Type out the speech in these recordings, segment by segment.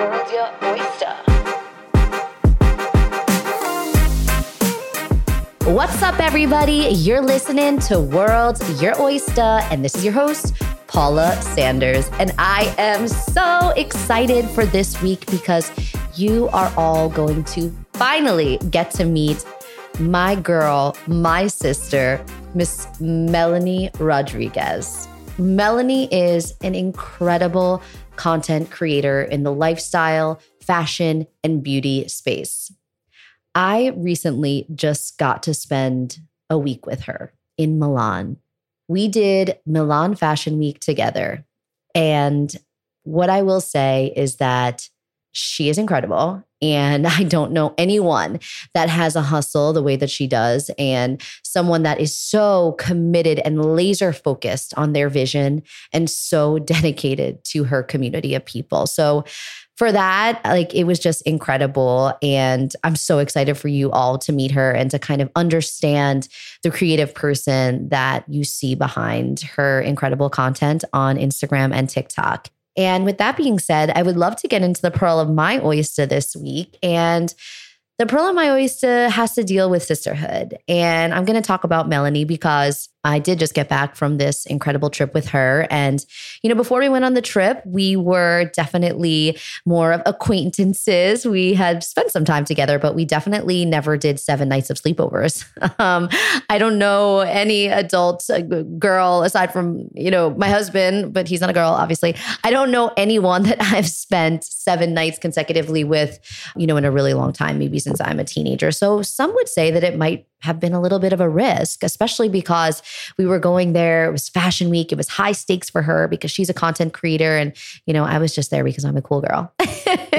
World Your Oyster. What's up, everybody? You're listening to World Your Oyster, and this is your host, Paula Sanders. And I am so excited for this week because you are all going to finally get to meet my girl, my sister, Miss Melany Rodriguez. Melany is an incredible content creator in the lifestyle, fashion, and beauty space. I recently just got to spend a week with her in Milan. We did Milan Fashion Week together. And what I will say is that she is incredible. And I don't know anyone that has a hustle the way that she does, and someone that is so committed and laser focused on their vision and so dedicated to her community of people. So, for that, like it was just incredible. And I'm so excited for you all to meet her and to kind of understand the creative person that you see behind her incredible content on Instagram and TikTok. And with that being said, I would love to get into the pearl of my oyster this week. And the problem I always oyster has to deal with sisterhood. And I'm going to talk about Melany because I did just get back from this incredible trip with her. And, you know, before we went on the trip, we were definitely more of acquaintances. We had spent some time together, but we definitely never did seven nights of sleepovers. um, I don't know any adult uh, girl aside from, you know, my husband, but he's not a girl, obviously. I don't know anyone that I've spent seven nights consecutively with, you know, in a really long time, maybe since I'm a teenager. So some would say that it might have been a little bit of a risk, especially because we were going there. It was fashion week. It was high stakes for her because she's a content creator. And, you know, I was just there because I'm a cool girl.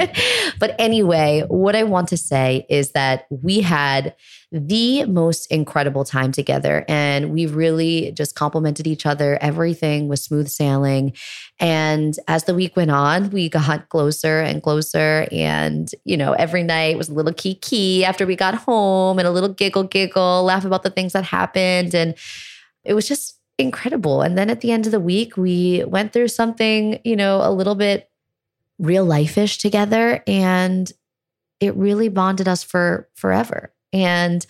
but anyway, what I want to say is that we had the most incredible time together. And we really just complimented each other. Everything was smooth sailing. And as the week went on, we got closer and closer. And, you know, every night was a little kiki after we got home and a little giggle, giggle, laugh about the things that happened. And it was just incredible. And then at the end of the week, we went through something, you know, a little bit real life ish together. And it really bonded us for forever. And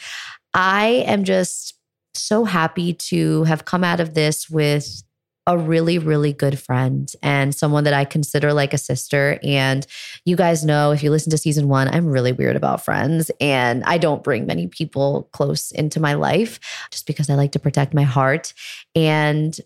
I am just so happy to have come out of this with a really, really good friend and someone that I consider like a sister. And you guys know, if you listen to season one, I'm really weird about friends and I don't bring many people close into my life just because I like to protect my heart. And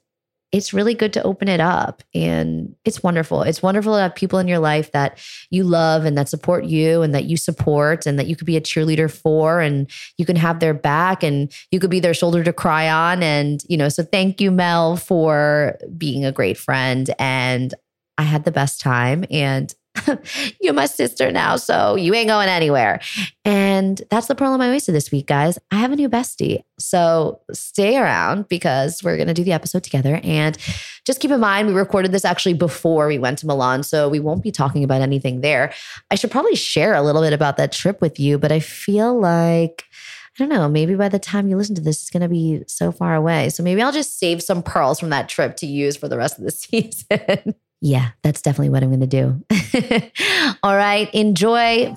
it's really good to open it up. And it's wonderful. It's wonderful to have people in your life that you love and that support you and that you support and that you could be a cheerleader for and you can have their back and you could be their shoulder to cry on. And, you know, so thank you, Mel, for being a great friend. And I had the best time. And you're my sister now, so you ain't going anywhere. And that's the pearl of my oyster this week, guys. I have a new bestie. So stay around because we're going to do the episode together. And just keep in mind, we recorded this actually before we went to Milan. So we won't be talking about anything there. I should probably share a little bit about that trip with you, but I feel like. I don't know, maybe by the time you listen to this, it's going to be so far away. So maybe I'll just save some pearls from that trip to use for the rest of the season. Yeah, that's definitely what I'm going to do. All right, enjoy.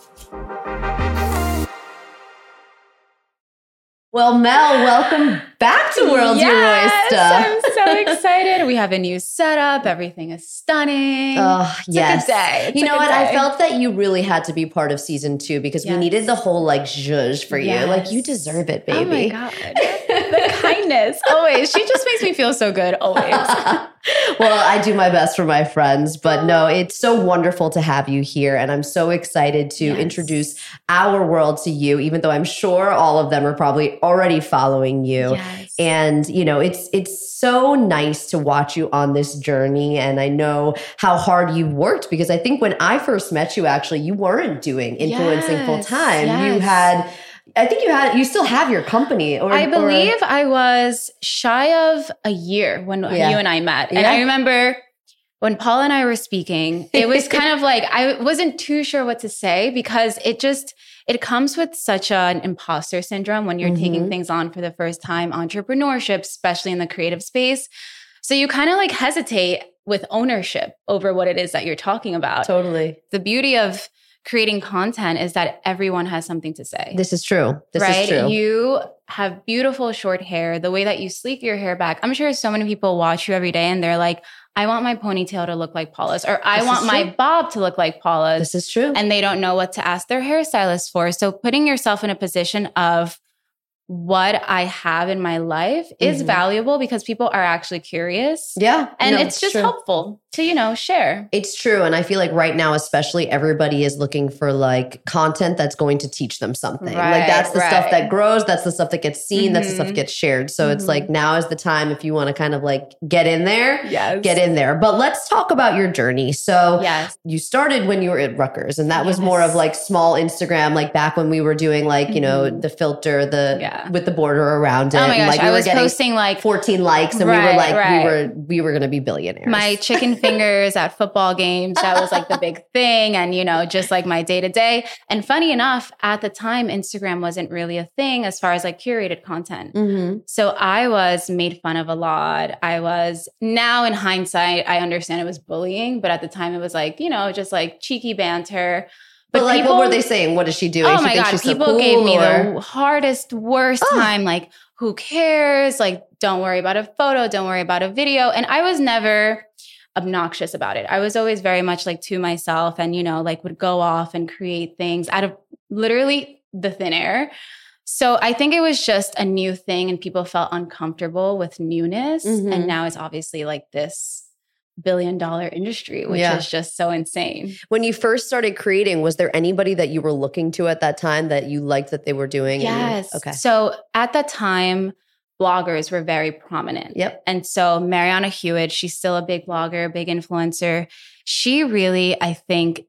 Well, Mel, welcome back to World yes, Your I'm so excited. We have a new setup. Everything is stunning. Oh, it's yes. a good day. It's you know what? I felt that you really had to be part of season two because we needed the whole like zhuzh for you. Like you deserve it, baby. Oh my god, the kindness always. She just makes me feel so good always. well, I do my best for my friends, but no, it's so wonderful to have you here. And I'm so excited to Yes. introduce our world to you, even though I'm sure all of them are probably already following you. Yes. And you know, it's it's so nice to watch you on this journey. And I know how hard you've worked because I think when I first met you, actually, you weren't doing influencing Yes, full time. You had I think you had you still have your company or I or- believe I was shy of a year when Yeah. you and I met. And Yeah. I remember when Paul and I were speaking, it was kind of like I wasn't too sure what to say because it just it comes with such an imposter syndrome when you're Mhm. taking things on for the first time, entrepreneurship, especially in the creative space. So you kind of like hesitate with ownership over what it is that you're talking about. Totally. The beauty of creating content is that everyone has something to say. This is true. This right? is true. You have beautiful short hair, the way that you sleek your hair back. I'm sure so many people watch you every day and they're like, I want my ponytail to look like Paula's, or I This want my bob to look like Paula's. this is true. and they don't know what to ask their hairstylist for. So putting yourself in a position of what I have in my life is Mhm. valuable because people are actually curious. yeah. And no, it's just true. helpful to, you know, share. It's true. And I feel like right now, especially everybody is looking for like content that's going to teach them something. Right, like that's the stuff that grows, that's the stuff that gets seen, that's the stuff that Mhm. gets shared. So it's Mhm. like now is the time if you want to kind of like get in there, Yes. get in there. But let's talk about your journey. So Yes. you started when you were at Rutgers, and that was more of like small Instagram, like back when we were doing like, you know, Mhm. the filter, the Yeah. With the border around it. Oh my gosh. like we I were was posting like 14 likes and we were like, right. we were we were gonna be billionaires. my chicken fingers at football games. That was like the big thing. And, you know, just like my day to day. And funny enough, at the time, Instagram wasn't really a thing as far as like curated content. Mhm. So I was made fun of a lot. I was now in hindsight, I understand it was bullying, but at the time it was like, you know, just like cheeky banter. But, like, people- what were they saying? What is she doing? Oh my God. she's so People cool, gave me or- the hardest, worst Oh. time. Like, who cares? Like, don't worry about a photo. Don't worry about a video. And I was never obnoxious about it. I was always very much like to myself and, you know, like would go off and create things out of literally the thin air. So I think it was just a new thing and people felt uncomfortable with newness. Mhm. And now it's obviously like this billion dollar industry, which Yeah. is just so insane. When you first started creating, was there anybody that you were looking to at that time that you liked that they were doing? and you- Yes. okay. So at that time, bloggers were very prominent. Yep. And so Marianna Hewitt, she's still a big blogger, big influencer. She really, I think,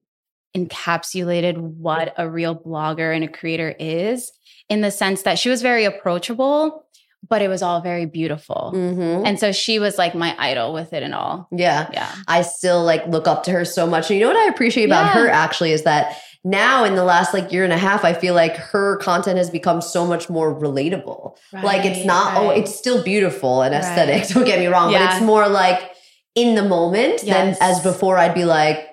encapsulated what a real blogger and a creator is in the sense that she was very approachable, but it was all very beautiful. Mhm. And so she was like my idol with it and all. Yeah. Yeah. I still like look up to her so much. And you know what I appreciate about Yeah. her actually is that now in the last like year and a half, I feel like her content has become so much more relatable. like it's Right, not, oh, it's still beautiful and Right. aesthetic. Don't get me wrong, but it's more like in the moment than as before. I'd be like,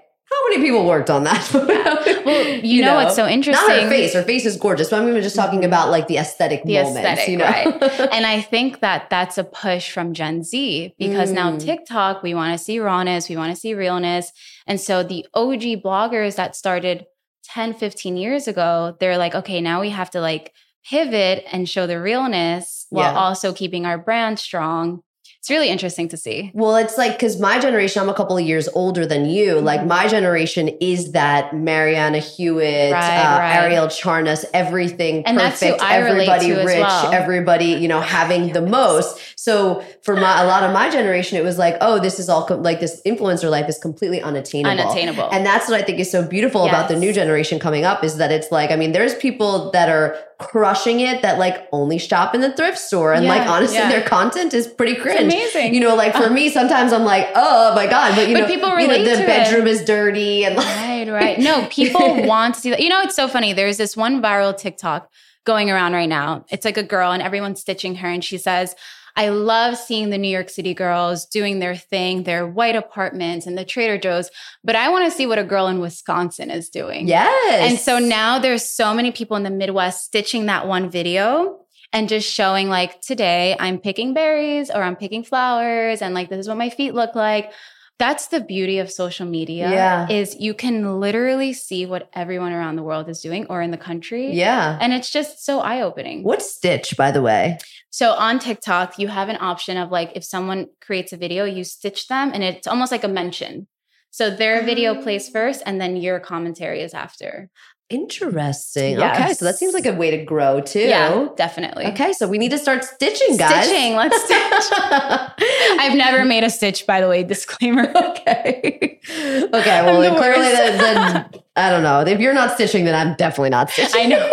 many people worked on that? Well, you, know, what's so interesting? Not her face. Her face is gorgeous, but I'm even just talking about like the aesthetic The moments. aesthetic, you know? right. and I think that that's a push from Gen Z because now Mm. TikTok, we want to see rawness, we want to see realness. And so the OG bloggers that started 10, 15 years ago, they're like, okay, now we have to like pivot and show the realness while Yeah. also keeping our brand strong. It's really interesting to see. Well, it's like because my generation, I'm a couple of years older than you. Like Mhm. my generation is that Marianna Hewitt, Right, uh, right. Arielle Charnas, everything And that's who perfect, everybody rich, well. everybody you know having the most. So for my a lot of my generation, it was like, oh, this is all com- like this influencer life is completely unattainable. Unattainable. And that's what I think is so beautiful about the new generation coming up is that it's like, I mean, there's people that are crushing it that like only shop in the thrift store. And like, honestly, yeah. their content is pretty cringe. Amazing. You know, like for me, sometimes I'm like, oh my God. But you But know, people you know, relate the to it. bedroom is dirty and like, Right, right. No, people want to see that. You know, it's so funny. There's this one viral TikTok going around right now. It's like a girl and everyone's stitching her and she says, I love seeing the New York City girls doing their thing, their white apartments and the Trader Joe's, but I want to see what a girl in Wisconsin is doing. yes. And so now there's so many people in the Midwest stitching that one video and just showing like today I'm picking berries or I'm picking flowers and like this is what my feet look like. That's the beauty of social media Yeah. is you can literally see what everyone around the world is doing or in the country. yeah. And it's just so eye-opening. What's Stitch, by the way? So on TikTok, you have an option of like if someone creates a video, you stitch them and it's almost like a mention. So their ah. video plays first and then your commentary is after. Interesting. Yes. Okay. So that seems like a way to grow too. Yeah, definitely. Okay. So we need to start stitching, guys. Stitching, let's stitch. I've never made a stitch, by the way, disclaimer. okay. Okay. Well, I'm then the clearly, worst. then, then I don't know. If you're not stitching, then I'm definitely not stitching. I know.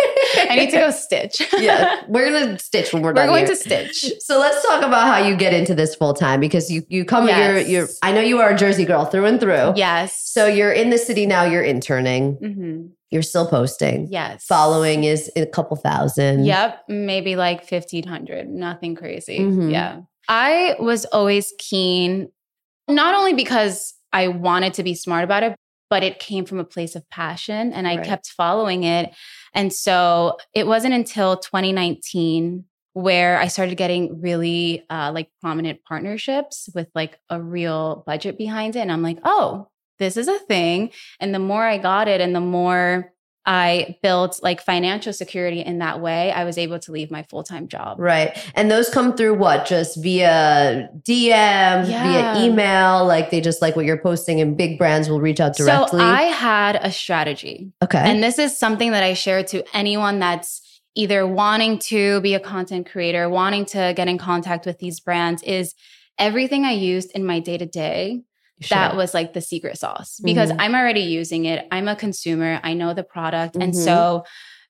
I need to go stitch. yeah, we're gonna stitch when we're, done. We're going here. to stitch. So let's talk about how you get into this full time because you you come Yes. you're you're I know you are a Jersey girl through and through. Yes. So you're in the city now. You're interning. Mhm. You're still posting. yes. Following is a couple thousand. Yep. Maybe like 1500. Nothing crazy. Mhm. Yeah. I was always keen Not only because I wanted to be smart about it, but it came from a place of passion and I Right. kept following it. And so it wasn't until 2019 where I started getting really uh, like prominent partnerships with like a real budget behind it. And I'm like, oh, this is a thing. And the more I got it and the more I built like financial security in that way, I was able to leave my full time job. Right. And those come through what? Just via DM, Yeah. via email? Like they just like what you're posting and big brands will reach out directly? So I had a strategy. okay. And this is something that I share to anyone that's either wanting to be a content creator, wanting to get in contact with these brands is everything I used in my day to day. That was like the secret sauce because Mhm. I'm already using it. I'm a consumer. I know the product. And Mhm. so,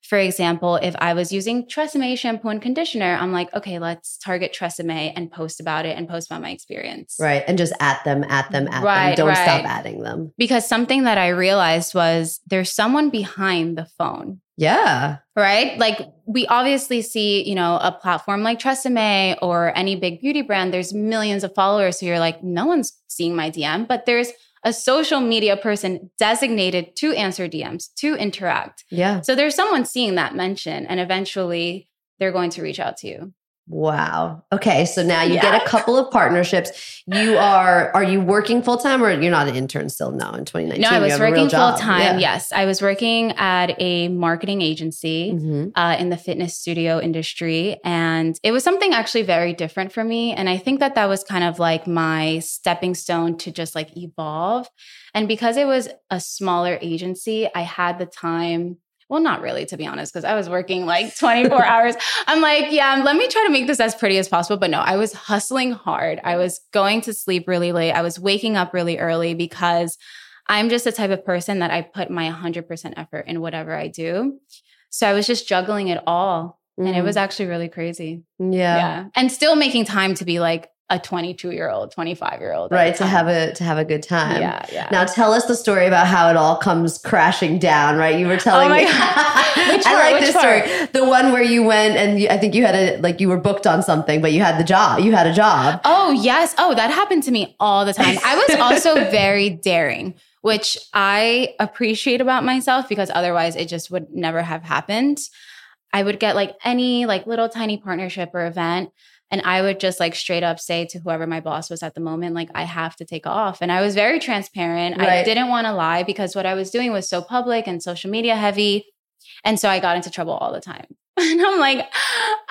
for example, if I was using Tresemme shampoo and conditioner, I'm like, okay, let's target Tresemme and post about it and post about my experience. Right. And just at them, at them, at them. Right, Don't stop adding them. Because something that I realized was there's someone behind the phone. Yeah. right? Like we obviously see, you know, a platform like Tresemme or any big beauty brand, there's millions of followers. So you're like, no one's seeing my DM, but there's a social media person designated to answer DMs, to interact. Yeah. So there's someone seeing that mention and eventually they're going to reach out to you. Wow. Okay. So now you get a couple of partnerships. You are, are you working full time or you're not an intern still? No, in 2019. No, I was have a real working full time. Yeah. Yes, I was working at a marketing agency. Mhm. uh, in the fitness studio industry. And it was something actually very different for me. And I think that that was kind of like my stepping stone to just like evolve. And because it was a smaller agency, I had the time. Well, not really, to be honest, because I was working like 24 hours. I'm like, yeah, let me try to make this as pretty as possible. But no, I was hustling hard. I was going to sleep really late. I was waking up really early because I'm just the type of person that I put my 100% effort in whatever I do. So I was just juggling it all. And it was mm. actually really crazy. Yeah. Yeah. And still making time to be like a 22 year old, 25 year old. Right. To have a, to have a good time. Yeah. Yeah. Now tell us the story about how it all comes crashing down, right? You were oh telling Oh my me. I part? like Which this story. The one where you went and you, I think you had a like you were booked on something, but you had the job. You had a job. Oh, yes. Oh, that happened to me all the time. I was also very daring, which I appreciate about myself because otherwise it just would never have happened. I would get like any like little tiny partnership or event and I would just like straight up say to whoever my boss was at the moment like I have to take off. And I was very transparent. I didn't want to lie because what I was doing was so public and social media heavy. And so I got into trouble all the time. And I'm like,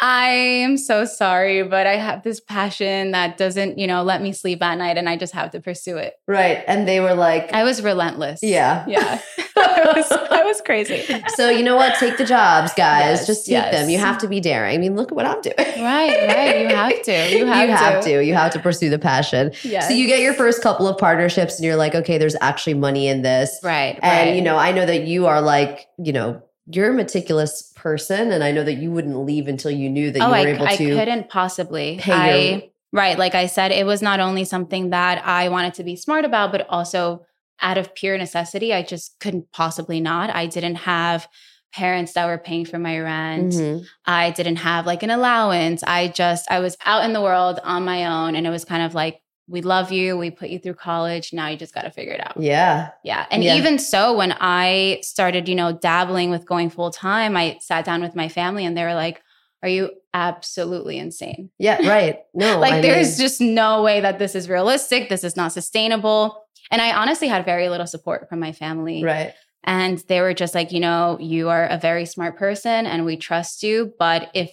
I am so sorry, but I have this passion that doesn't, you know, let me sleep at night and I just have to pursue it. Right. And they were like, I was relentless. Yeah. Yeah. I, was, I was crazy. so you know what? Take the jobs, guys. Yes, Just take yes. them. You have to be daring. I mean, look at what I'm doing. Right, right. You have to. You have you have to. to. You have to pursue the passion. Yes. So you get your first couple of partnerships and you're like, okay, there's actually money in this. Right. And right. you know, I know that you are like, you know, you're a meticulous person, and I know that you wouldn't leave until you knew that oh, you were I, able I to. I couldn't possibly. pay I, your- right. Like I said, it was not only something that I wanted to be smart about, but also out of pure necessity, I just couldn't possibly not. I didn't have parents that were paying for my rent. Mhm. I didn't have like an allowance. I just, I was out in the world on my own. And it was kind of like, we love you. We put you through college. Now you just got to figure it out. Yeah. Yeah. And Yeah. even so, when I started, you know, dabbling with going full time, I sat down with my family and they were like, Are you absolutely insane? Yeah. Right. No. like, I there's mean, just no way that this is realistic. This is not sustainable. And I honestly had very little support from my family. right. And they were just like, you know, you are a very smart person and we trust you. But if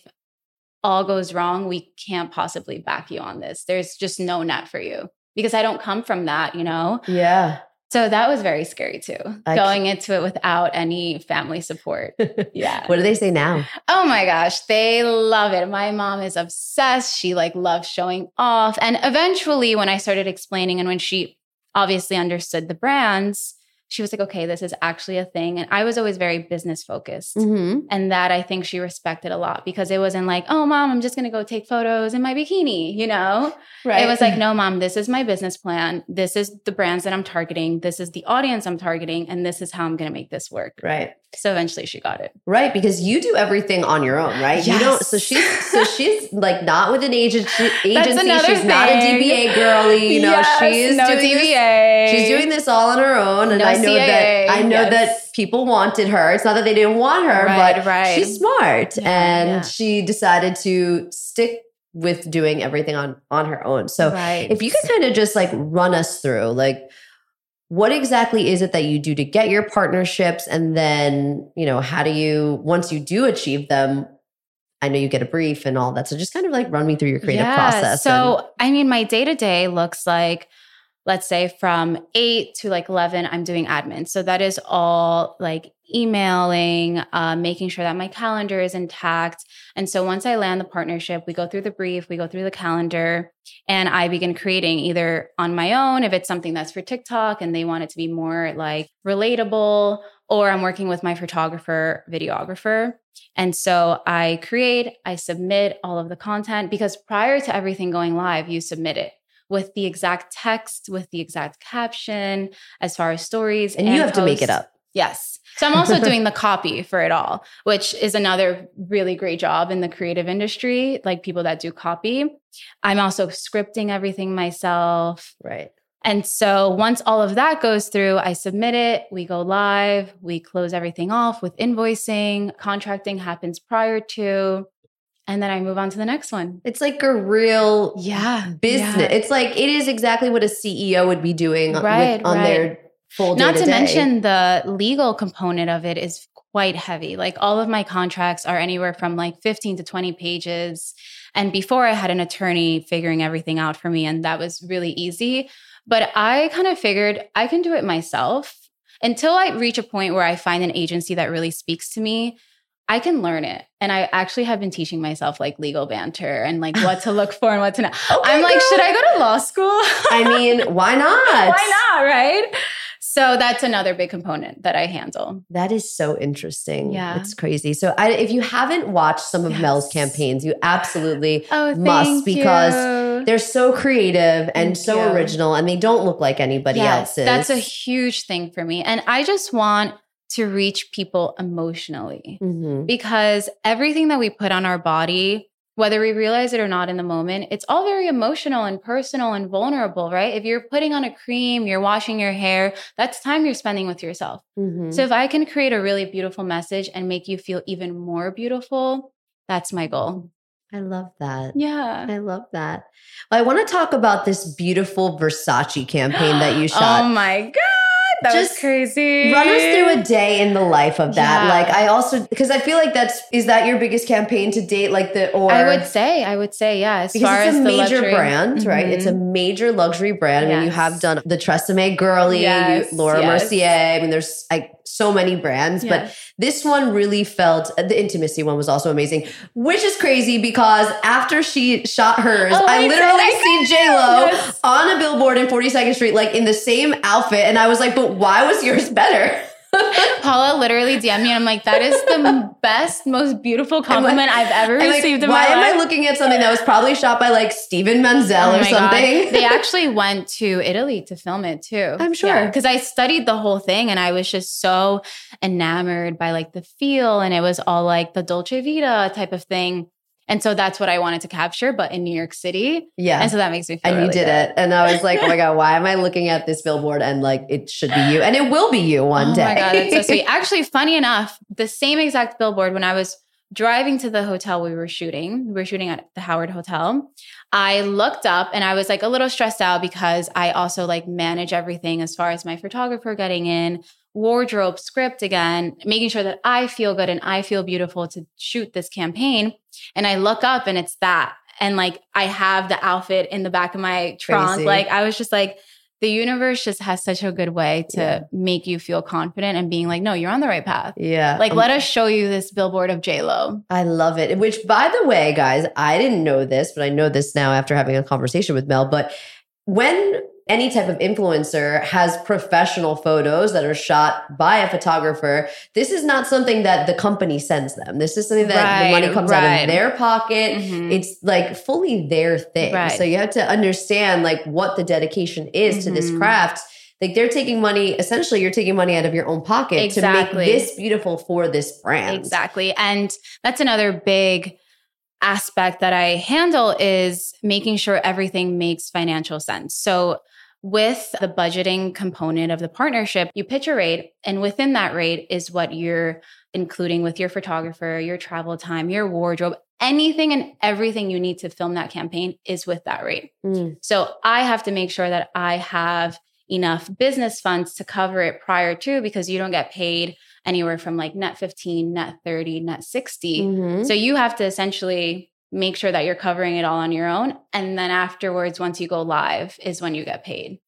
all goes wrong, we can't possibly back you on this. There's just no net for you because I don't come from that, you know? Yeah. So that was very scary too, I going into it without any family support. Yeah. what do they say now? Oh my gosh, they love it. My mom is obsessed. She like loves showing off. And eventually when I started explaining and when she obviously understood the brands, she was like, okay, this is actually a thing. And I was always very business focused. Mm-hmm. And that I think she respected a lot because it wasn't like, oh, mom, I'm just going to go take photos in my bikini, you know? Right. It was like, no, mom, this is my business plan. This is the brands that I'm targeting. This is the audience I'm targeting. And this is how I'm going to make this work. right. So eventually she got it. Right, because you do everything on your own, right? You don't. So she's so she's like not with an agent, agency. another She's not a thing. DBA girly. You know, Yes, she's no doing this DBA. She's doing this all on her own, and No I know that I know yes. that people wanted her. It's not that they didn't want her, Right, but right. she's smart, Yeah, and yeah. she decided to stick with doing everything on on her own. So, right. if you could kind of just like run us through, like. What exactly is it that you do to get your partnerships? And then, you know, how do you, once you do achieve them, I know you get a brief and all that. So just kind of like run me through your creative Yeah, process. So, I mean, my day to day looks like, let's say from eight to like 11, I'm doing admin. So that is all like emailing, uh, making sure that my calendar is intact. And so once I land the partnership, we go through the brief, we go through the calendar, and I begin creating either on my own, if it's something that's for TikTok and they want it to be more like relatable, or I'm working with my photographer, videographer. And so I create, I submit all of the content because prior to everything going live, you submit it with the exact text, with the exact caption, as far as stories. and you have to make it up. Yes. So I'm also doing the copy for it all, which is another really great job in the creative industry, like people that do copy. I'm also scripting everything myself. Right. And so once all of that goes through, I submit it, we go live, we close everything off with invoicing, contracting happens prior to, and then I move on to the next one. It's like a real Yeah. business. yeah. It's like it is exactly what a CEO would be doing with- Right, on right. their full Not to mention the legal component of it is quite heavy. Like all of my contracts are anywhere from like 15 to 20 pages. And before I had an attorney figuring everything out for me, and that was really easy. But I kind of figured I can do it myself until I reach a point where I find an agency that really speaks to me. I can learn it. And I actually have been teaching myself like legal banter and like what to look for and what to not. Oh I'm like, God. should I go to law school? I mean, why not? Why not? Right. So that's another big component that I handle. That is so interesting. Yeah. It's crazy. So I, if you haven't watched some of Yes. Mel's campaigns, you absolutely Oh, Must, because you. they're so creative and Thank so you. original and they don't look like anybody Yes, else's. That's a huge thing for me. And I just want to reach people emotionally Mhm. because everything that we put on our body, whether we realize it or not in the moment, it's all very emotional and personal and vulnerable, right? If you're putting on a cream, you're washing your hair, that's time you're spending with yourself. Mhm. So if I can create a really beautiful message and make you feel even more beautiful, that's my goal. I love that. Yeah. I love that. Well, I want to talk about this beautiful Versace campaign that you shot. Oh my God. That Just was crazy. Run us through a day in the life of that. Yeah. Like I also because I feel like that's is that your biggest campaign to date? Like the or I would say, I would say, yeah. As because it's a major luxury- brand, right? Mhm. It's a major luxury brand. I mean, you have done the Tresemme Girly, Yes, you, Laura yes. Mercier. I mean, there's like so many brands, but this one really felt uh, the intimacy one was also amazing, which is crazy because after she shot hers, Oh, I literally see J Lo Yes. on a billboard in 42nd Street, like in the same outfit, and I was like, but why was yours better? Paula literally DM'd me and I'm like, that is the best, most beautiful compliment I've ever I'm like, received in why am. I looking at something that was probably shot by like Steven Meisel Oh or my God. something? They actually went to Italy to film it too. I'm sure. Because I studied the whole thing and I was just so enamored by like the feel and it was all like the Dolce Vita type of thing. And so that's what I wanted to capture, but in New York City. yeah. And so that makes me feel and you did good. it. And I was like, oh my God, why am I looking at this billboard? And like, it should be you. And it will be you one oh day. Oh my god, that's so sweet. Actually, funny enough, the same exact billboard when I was driving to the hotel we were shooting, we were shooting at the Howard Hotel. I looked up and I was like a little stressed out because I also like manage everything as far as my photographer getting in, wardrobe, script again, making sure that I feel good and I feel beautiful to shoot this campaign. And I look up and it's that. And like I have the outfit in the back of my trunk. Like I was just like, the universe just has such a good way to Yeah. make you feel confident and being like, no, you're on the right path. yeah. Like, Um, let us show you this billboard of Lo. I love it. Which, by the way, guys, I didn't know this, but I know this now after having a conversation with Mel. But when any type of influencer has professional photos that are shot by a photographer. This is not something that the company sends them. This is something that Right, the money comes out of their pocket. Mhm. It's like fully their thing. Right. So you have to understand like what the dedication is to this Mhm. craft. Like they're taking money, essentially, you're taking money out of your own pocket Exactly. to make this beautiful for this brand. Exactly. And that's another big aspect that I handle is making sure everything makes financial sense. So with the budgeting component of the partnership, you pitch a rate and within that rate is what you're including with your photographer, your travel time, your wardrobe, anything and everything you need to film that campaign is with that rate. Mm. So I have to make sure that I have enough business funds to cover it prior to because you don't get paid anywhere from like net 15, net 30, net 60. Mhm. So you have to essentially make sure that you're covering it all on your own. And then afterwards, once you go live, is when you get paid.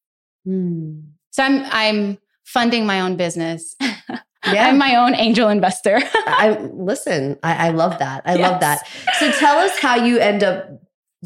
Mm. So I'm I'm funding my own business. Yeah. I'm my own angel investor. I listen. I, I love that. I love that. So tell us how you end up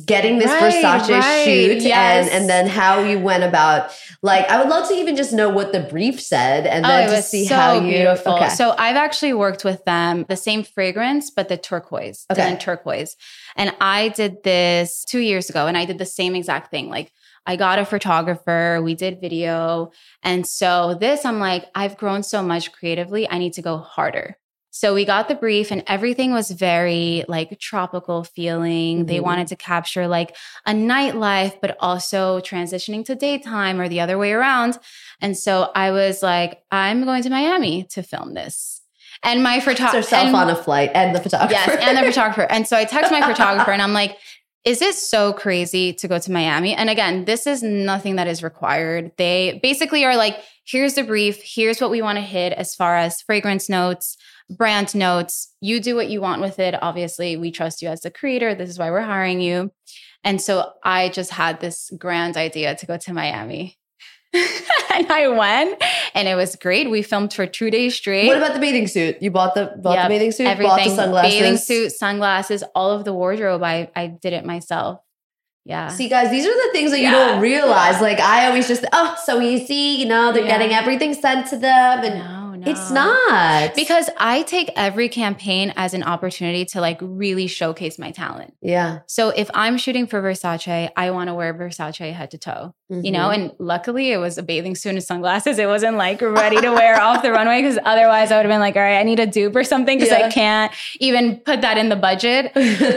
getting this Right, Versace right, shoot, yes. and and then how you went about. Like, I would love to even just know what the brief said, and oh, then it to see so how you. beautiful. Okay. So I've actually worked with them, the same fragrance, but the turquoise, Okay. okay. turquoise. And I did this two years ago, and I did the same exact thing. Like I got a photographer, we did video, and so this, I'm like, I've grown so much creatively. I need to go harder. So we got the brief and everything was very like tropical feeling. They Mhm. wanted to capture like a nightlife, but also transitioning to daytime or the other way around. And so I was like, I'm going to Miami to film this. And my photographer herself on a flight and the photographer. Yes, and the photographer. And so I text my photographer and I'm like, is it so crazy to go to Miami? And again, this is nothing that is required. They basically are like, here's the brief, here's what we want to hit as far as fragrance notes, brand notes. You do what you want with it. Obviously, we trust you as the creator. This is why we're hiring you. And so I just had this grand idea to go to Miami. and I went and it was great. We filmed for two days straight. What about the bathing suit? You bought the bought Yep, the bathing suit, bought the sunglasses. bathing suit sunglasses all of the wardrobe i i did it myself yeah See, guys, these are the things that you don't realize. Like, I always just, oh, so easy. You know, they're Yeah. getting everything sent to them, and no no it's not because i take every campaign as an opportunity to like really showcase my talent yeah, so if i'm shooting for versace i want to wear versace head to toe you know Mhm. and luckily it was a bathing suit and sunglasses it wasn't like ready to wear off the runway because otherwise i would have been like all right i need a dupe or something because Yeah. i can't even put that in the budget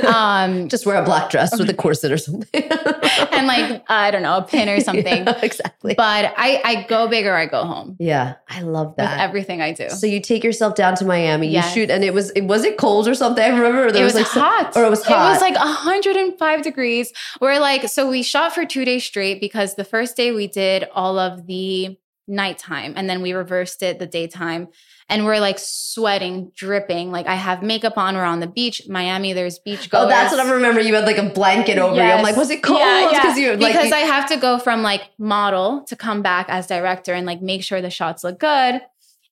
um just wear a black dress with a corset or something, and like i don't know a pin or something Yeah, exactly. but I, I go big or I go home yeah, I love with that. everything I do. So you take yourself down to Miami, you Yes. shoot, and it was it was it cold or something? I remember it was, was, like some- hot. or it was hot It was like 105 degrees. We're like, so we shot for two days straight because the first day we did all of the nighttime and then we reversed it the daytime. And we're like sweating, dripping. Like I have makeup on. We're on the beach. Miami, there's beach goers. oh, that's what I remember. You had like a blanket over you. I'm like, was it cold? Yeah, yeah. Because you like because you- I have to go from like model to come back as director and like make sure the shots look good.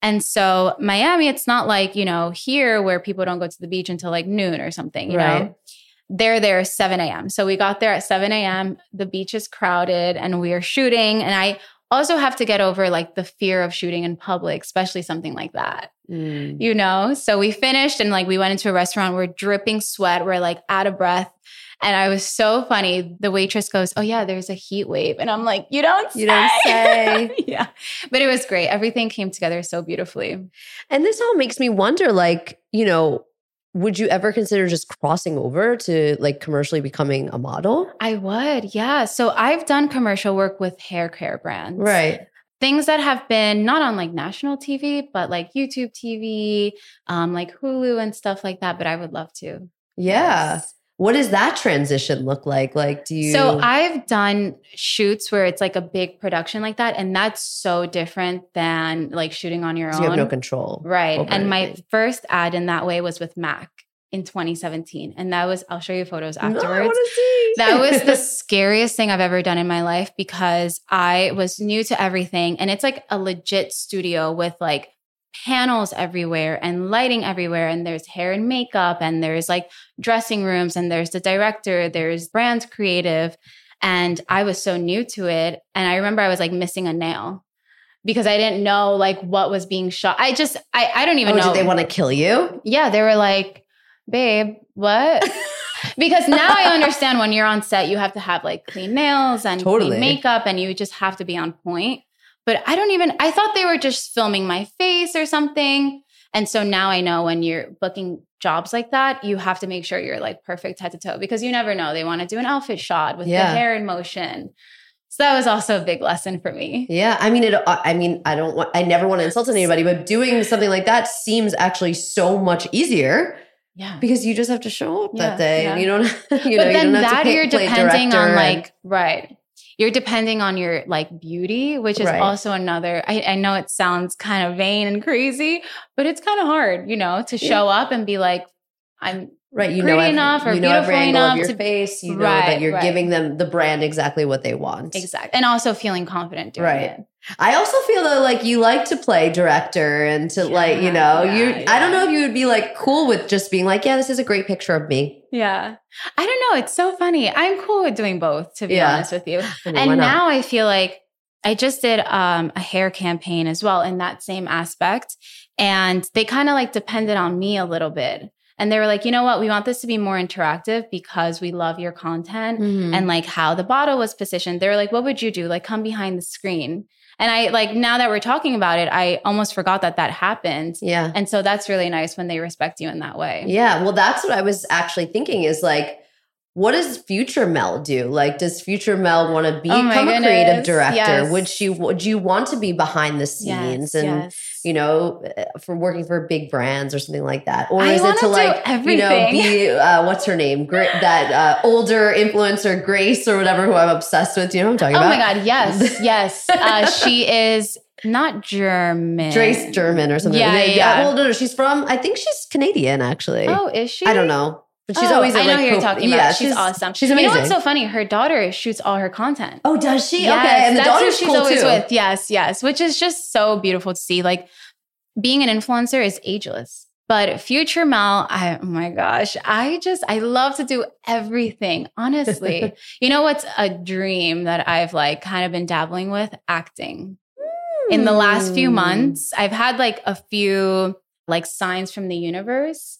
And so Miami, it's not like, you know, here where people don't go to the beach until like noon or something, you Right. know. They're there 7 a.m. So we got there at 7 a.m. The beach is crowded and we are shooting. And I also have to get over like the fear of shooting in public, especially something like that Mm. you know? So we finished and like we went into a restaurant, we're dripping sweat, we're like out of breath. And I was so funny. The waitress goes, Oh, yeah, there's a heat wave. And I'm like, You don't say. You don't say. yeah. But it was great. Everything came together so beautifully. And this all makes me wonder, like, you know, would you ever consider just crossing over to like commercially becoming a model? I would. Yeah. So I've done commercial work with hair care brands. Right. Things that have been not on like national TV, but like YouTube TV, um, like Hulu and stuff like that. But I would love to. Yeah. Yes. What does that transition look like? Like, do you? So I've done shoots where it's like a big production like that, and that's so different than like shooting on your so own. you have no control. right. And my first ad in that way was with Mac in 2017, and that was I'll show you photos No, I afterwards. see. that was the scariest thing I've ever done in my life because I was new to everything, and it's like a legit studio with like panels everywhere and lighting everywhere and there's hair and makeup and there's like dressing rooms and there's the director there's brand creative And I was so new to it. And I remember I was like missing a nail because I didn't know like what was being shot. I just, I, I don't even oh, know. did they want to kill you? yeah, they were like, babe, what? because now I understand when you're on set, you have to have like clean nails and Totally. clean makeup and you just have to be on point. But I don't even, I thought they were just filming my face or something. And so now I know when you're booking jobs like that, you have to make sure you're like perfect head to toe because you never know. They want to do an outfit shot with Yeah. the hair in motion. So that was also a big lesson for me. Yeah, I mean, it. Uh, I mean, I don't want. I never want to insult anybody, but doing something like that seems actually so much easier Yeah. because you just have to show up Yeah, that day, yeah. and you don't. You know, but you then don't have to that you're depending on director and- like right you're depending on your like beauty which is Right. also another I, I know it sounds kind of vain and crazy but it's kind of hard you know to show up and be like i'm right. You pretty know every, enough or you know beautiful enough your to- face. You know Right, that you're right. giving them the brand exactly what they want. exact and also feeling confident doing Right. it I also feel though like you like to play director and to like you know yeah, you. I don't know if you would be like cool with just being like, yeah, this is a great picture of me. yeah i don't know it's so funny i'm cool with doing both to be Yeah. honest with you I mean, and now I feel like I just did um, a hair campaign as well in that same aspect. And they kind of like depended on me a little bit. And they were like, you know what? We want this to be more interactive because we love your content Mhm. and like how the bottle was positioned. They were like, what would you do? Like, come behind the screen. And I like, now that we're talking about it, I almost forgot that that happened. yeah. And so that's really nice when they respect you in that way. Yeah, well, that's what I was actually thinking is like, what does future Mel do? Like, does future Mel want to Oh become a creative director? yes. Would she? Would you want to be behind the scenes Yes, and yes. you know, uh, for working for big brands or something like that, or I is it to like you know be uh, what's her name, that uh, older influencer Grace or whatever who I'm obsessed with? You know what I'm talking Oh about? Oh my God. Yes. Yes. Uh, she is not German. Grece Ghanem or something. Yeah, They- yeah. Well, no, no, she's from. I think she's Canadian actually. Oh, is she? I don't know, but she's Oh, always. I know like, who you're talking about. yeah, she's, awesome. She's amazing. You know what's so funny? Her daughter shoots all her content. Oh, does she? Yes, okay, and the that's who she's cool always too. with. Yes, yes, which is just so beautiful to see. Like being an influencer is ageless. But future Mel, I oh my gosh, I just I love to do everything. Honestly, you know what's a dream that I've like kind of been dabbling with acting. In the last few Hmm. months, I've had like a few like signs from the universe.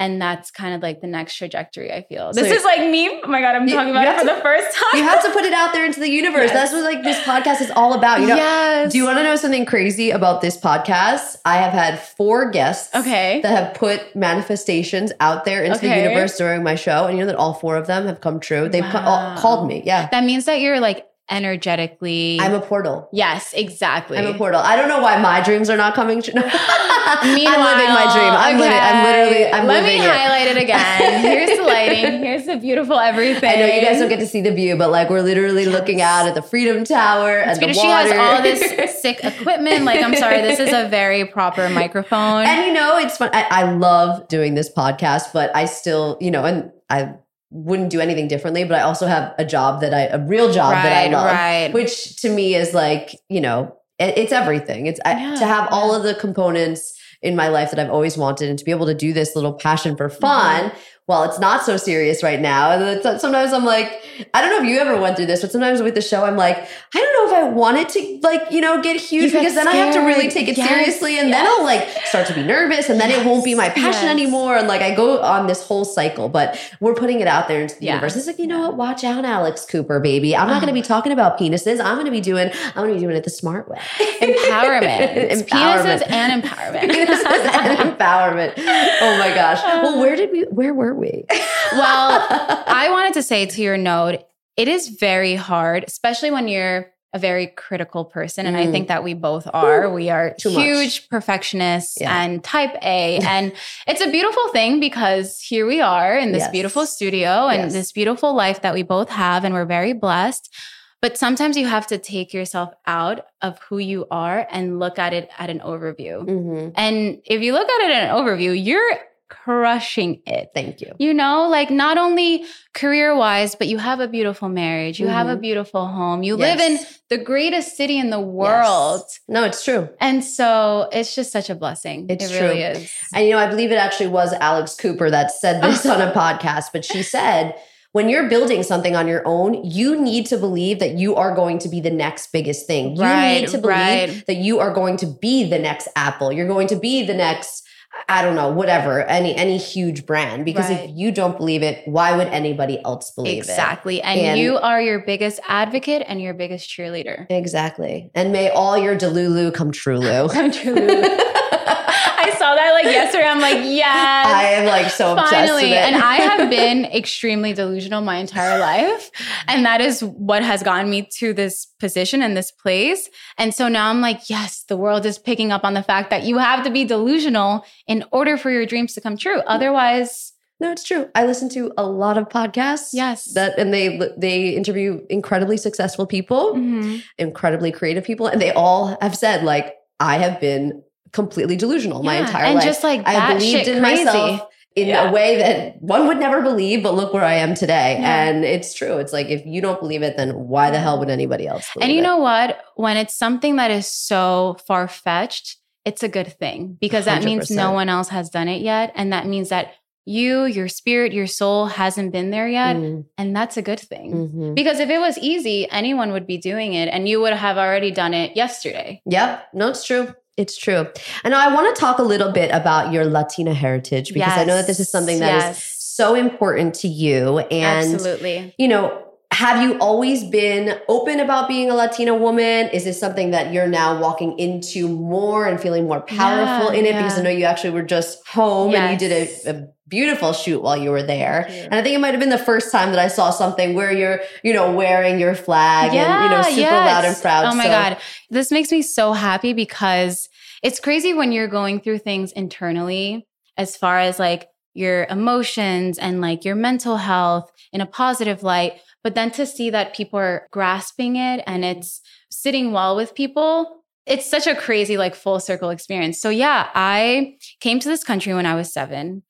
And that's kind of like the next trajectory, I feel. This you- is like me. Oh my God, I'm You- talking about it for to- the first time. you have to put it out there into the universe. Yes. That's what like this podcast is all about. You know. yes. Do you want to know something crazy about this podcast? I have had four guests Okay. that have put manifestations out there into the universe during my show, and you know that all four of them have come true. They've co- all called me. Yeah, That means that you're like energetically. I'm a portal. yes, exactly. I'm a portal. I don't know why my dreams are not coming true. I'm living my dream. I'm living. I'm literally. I'm Let me it. highlight it again. Here's the lighting. Here's the beautiful everything. I know you guys don't get to see the view, but like we're literally looking out at the Freedom Tower and the Because water. she has all this sick equipment. Like, I'm sorry, this is a very proper microphone. and you know, it's fun. I, I love doing this podcast, but I still, you know, and I wouldn't do anything differently. But I also have a job that I, a real job that I love, right. which to me is like, you know, it, it's everything. It's I, to have all of the components in my life that I've always wanted, and to be able to do this little passion for fun. Mm-hmm. While it's not so serious right now, and uh, sometimes I'm like, I don't know if you ever went through this, but sometimes with the show, I'm like, I don't know if I want it to like, you know, get huge because then I have to really take it Yes, seriously, and then. I'll like start to be nervous, and then it won't be my passion yes. anymore, and like I go on this whole cycle. But we're putting it out there into the Yeah. universe. It's like, you know what? Watch out, Alex Cooper, baby. I'm not going to be talking about penises. I'm going to be doing. I'm going to be doing it the smart way. empowerment. Empowerment. Penises and empowerment. Penises and empowerment. Oh my gosh. Well, where did we? Where were we? well, I wanted to say to your note, it is very hard, especially when you're a very critical person. And I Mm. think that we both are. We are Too much. huge perfectionists Yeah. and type A. and it's a beautiful thing because here we are in this Yes. beautiful studio and Yes. this beautiful life that we both have. And we're very blessed. But sometimes you have to take yourself out of who you are and look at it at an overview. Mhm. And if you look at it at an overview, you're crushing it. Thank you. You know, like not only career wise, but you have a beautiful marriage, you have a Mhm. beautiful home, you live in the greatest city in the world. Yes. No, it's true. And so it's just such a blessing. It's it really true. is. And you know, I believe it actually was Alex Cooper that said this on a podcast, but she said, when you're building something on your own, you need to believe that you are going to be the next biggest thing. You Right, need to believe right. that you are going to be the next Apple. You're going to be the next I don't know, whatever, any any huge brand because Right. if you don't believe it, why would anybody else believe it? exactly. And, And- you are your biggest advocate and your biggest cheerleader. Exactly. And may all your delulu come true, Lou. Come true. I saw that like yesterday. I'm like, yes. I am like so obsessed with Finally. it. And I have been extremely delusional my entire life. And that is what has gotten me to this position and this place. And so now I'm like, yes, the world is picking up on the fact that you have to be delusional in order for your dreams to come true. Otherwise, No, it's true. I listen to a lot of podcasts. Yes. That and they they interview incredibly successful people, mhm. incredibly creative people, and they all have said like I have been completely delusional my entire and life. And just like I that believed shit in crazy. myself in Yeah. a way that one would never believe, but look where I am today. Yeah. And it's true. It's like if you don't believe it, then why the hell would anybody else believe And you it? know what? When it's something that is so far fetched, it's a good thing because that means no one else has done it yet. And that means that you, your spirit, your soul hasn't been there yet. Mm, And that's a good thing. mhm. Because if it was easy, anyone would be doing it and you would have already done it yesterday. Yep. No, it's true. It's true. And I want to talk a little bit about your Latina heritage because I know that this is something that is yes. so important to you. And, Absolutely. you know, have you always been open about being a Latina woman? Is this something that you're now walking into more and feeling more powerful Yeah, in it? Because I know you actually were just home and you did a, a beautiful shoot while you were there. And I think it might have been the first time that I saw something where you're, you know, wearing your flag and, you know, super loud and proud. Oh my So- God. This makes me so happy because it's crazy when you're going through things internally as far as like your emotions and like your mental health in a positive light. But then to see that people are grasping it and it's sitting well with people, it's such a crazy, like full circle experience. So, yeah, I came to this country when I was seven.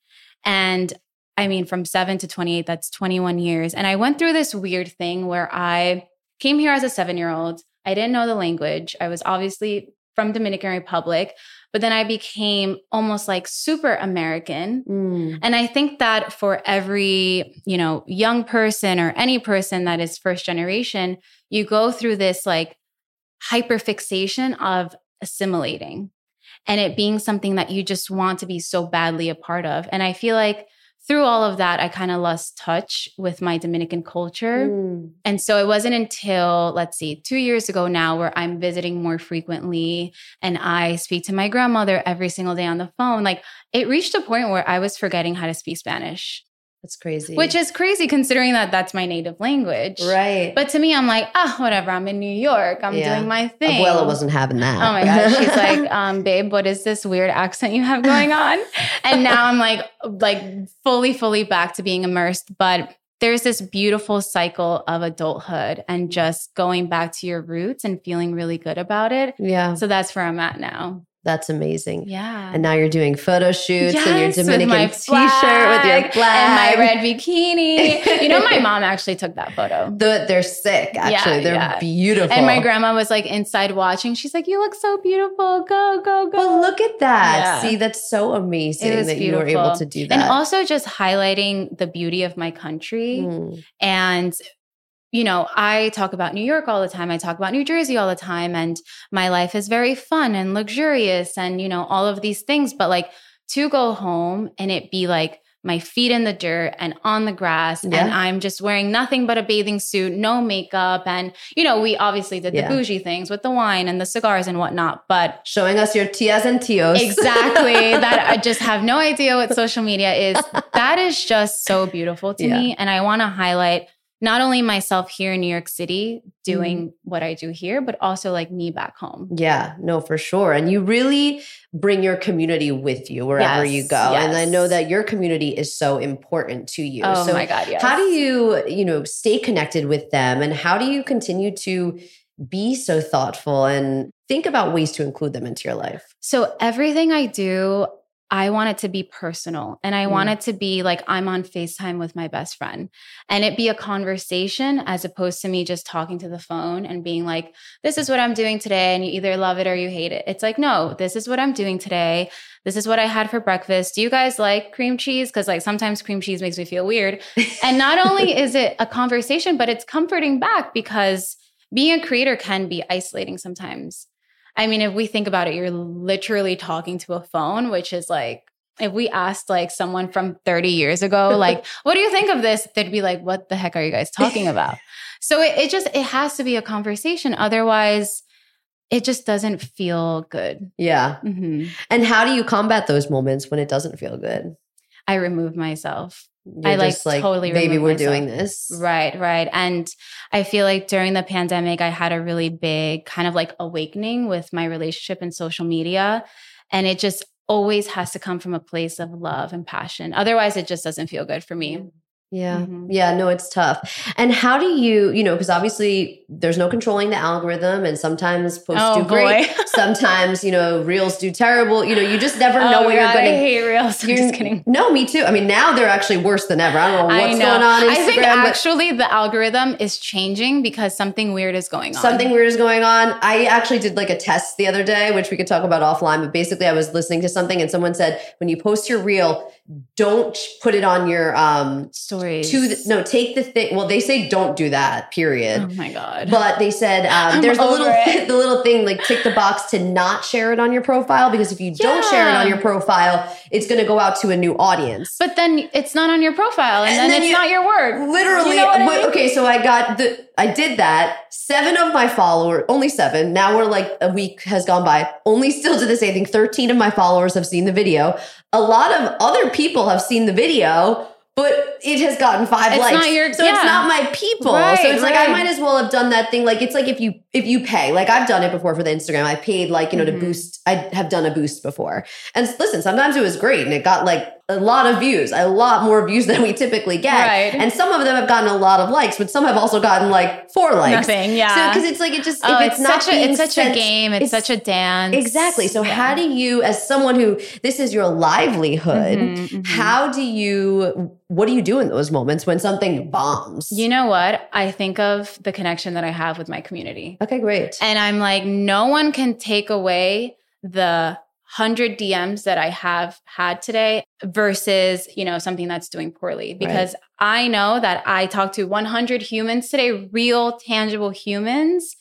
And I mean, from seven to 28, that's 21 years. And I went through this weird thing where I came here as a seven year old. I didn't know the language. I was obviously from Dominican Republic, but then I became almost like super American. Mm. And I think that for every, you know, young person or any person that is first generation, you go through this like hyperfixation of assimilating and it being something that you just want to be so badly a part of. And I feel like through all of that, I kind of lost touch with my Dominican culture. Mm. And so it wasn't until, let's see, two years ago now, where I'm visiting more frequently and I speak to my grandmother every single day on the phone. Like it reached a point where I was forgetting how to speak Spanish, That's crazy. which is crazy considering that that's my native language. right. But to me, I'm like, ah, whatever. I'm in New York. I'm Yeah. doing my thing. Abuela wasn't having that. Oh my God. She's like, um, babe, what is this weird accent you have going on? And now I'm like, like fully, fully back to being immersed. But there's this beautiful cycle of adulthood and just going back to your roots and feeling really good about it. yeah, So that's where I'm at now. That's amazing. Yeah. And now you're doing photo shoots and your Yes, Dominican my t-shirt with your flag and my red bikini. you know, my mom actually took that photo. The- they're sick, actually. Yeah, they're yeah. beautiful. And my grandma was like inside watching. She's like, "You look so beautiful. Go, go, go." But look at that. Yeah. See, that's so amazing that you were able to do that. And also just highlighting the beauty of my country. Mm. And, you know, I talk about New York all the time. I talk about New Jersey all the time. And my life is very fun and luxurious and, you know, all of these things. But like to go home and it be like, my feet in the dirt and on the grass, Yeah. and I'm just wearing nothing but a bathing suit, no makeup. And, you know, we obviously did Yeah. the bougie things with the wine and the cigars and whatnot. But Showing us your tias and tios. exactly that i just have no idea what social media is that is just so beautiful to Yeah. me and i want to highlight not only myself here in new york city doing Mm-hmm. what i do here but also like me back home Yeah, no, for sure. And you really bring your community with you wherever Yes, you go. And I know that your community is so important to you. oh so my god yes how do you, you know, stay connected with them and how do you continue to be so thoughtful and think about ways to include them into your life? so everything i do I want it to be personal and I Mm. want it to be like I'm on FaceTime with my best friend and it be a conversation as opposed to me just talking to the phone and being like, this is what I'm doing today. And you either love it or you hate it. It's like, no, this is what I'm doing today. This is what I had for breakfast. Do you guys like cream cheese? Because like sometimes cream cheese makes me feel weird. And not only is it a conversation, but it's comforting back because being a creator can be isolating sometimes. I mean, if we think about it, you're literally talking to a phone, which is like, if we asked like someone from 30 years ago, like, what do you think of this? They'd be like, what the heck are you guys talking about? so it, it just, it has to be a conversation. Otherwise, it just doesn't feel good. Yeah. Mhm. And how do you combat those moments when it doesn't feel good? I remove myself. I, like, like, totally remove we're myself. doing this. Right, right. And I feel like during the pandemic, I had a really big kind of like awakening with my relationship and social media. And it just always has to come from a place of love and passion. Otherwise, it just doesn't feel good for me. Mm. Yeah. Mhm. Yeah. No, it's tough. And how do you, you know, because obviously there's no controlling the algorithm and sometimes posts Oh, do great. boy. sometimes, you know, reels do terrible. You know, you just never know oh, what God, you're getting. I going to. hate reels. I'm just kidding. No, me too. I mean, now they're actually worse than ever. I don't know what's know. going on. Instagram, I think actually the algorithm is changing because something weird is going on. something weird is going on. I actually did like a test the other day, which we could talk about offline. But basically, I was listening to something, and someone said, when you post your reel, don't put it on your um stories. to the, no take the thing. Well, they say don't do that. Period. Oh my God. But they said um, there's a little it. the little thing like tick the box to not share it on your profile because if you don't share it on your profile, it's going to go out to a new audience. but then it's not on your profile and, And then, then it's you- not your work. Literally, You know I mean? okay. So I got the I did that. Seven of my followers, only seven. Now we're like a week has gone by. Only still to this day, I think thirteen of my followers have seen the video. A lot of other people have seen the video. But it has gotten five It's likes, not your- so it's not my people. Right, so it's like I might as well have done that thing. Like it's like if you if you pay, like I've done it before for the Instagram. I paid like you know Mhm. to boost. I have done a boost before, and listen, sometimes it was great and it got like a lot of views, a lot more views than we typically get. Right. And some of them have gotten a lot of likes, but some have also gotten like four likes. Nothing. So Yeah. because it's like it just oh, if it's, it's, not such a it's such sent- a game. It's, it's- such a dance. Exactly. So Yeah. how do you, as someone who this is your livelihood, Mhm, mhm. how do you? What do you do in those moments when something bombs? You know what? I think of the connection that I have with my community. okay, great. And I'm like, no one can take away the 100 DMs that I have had today versus, you know, something that's doing poorly because I know that I talked to 100 humans today, real tangible humans.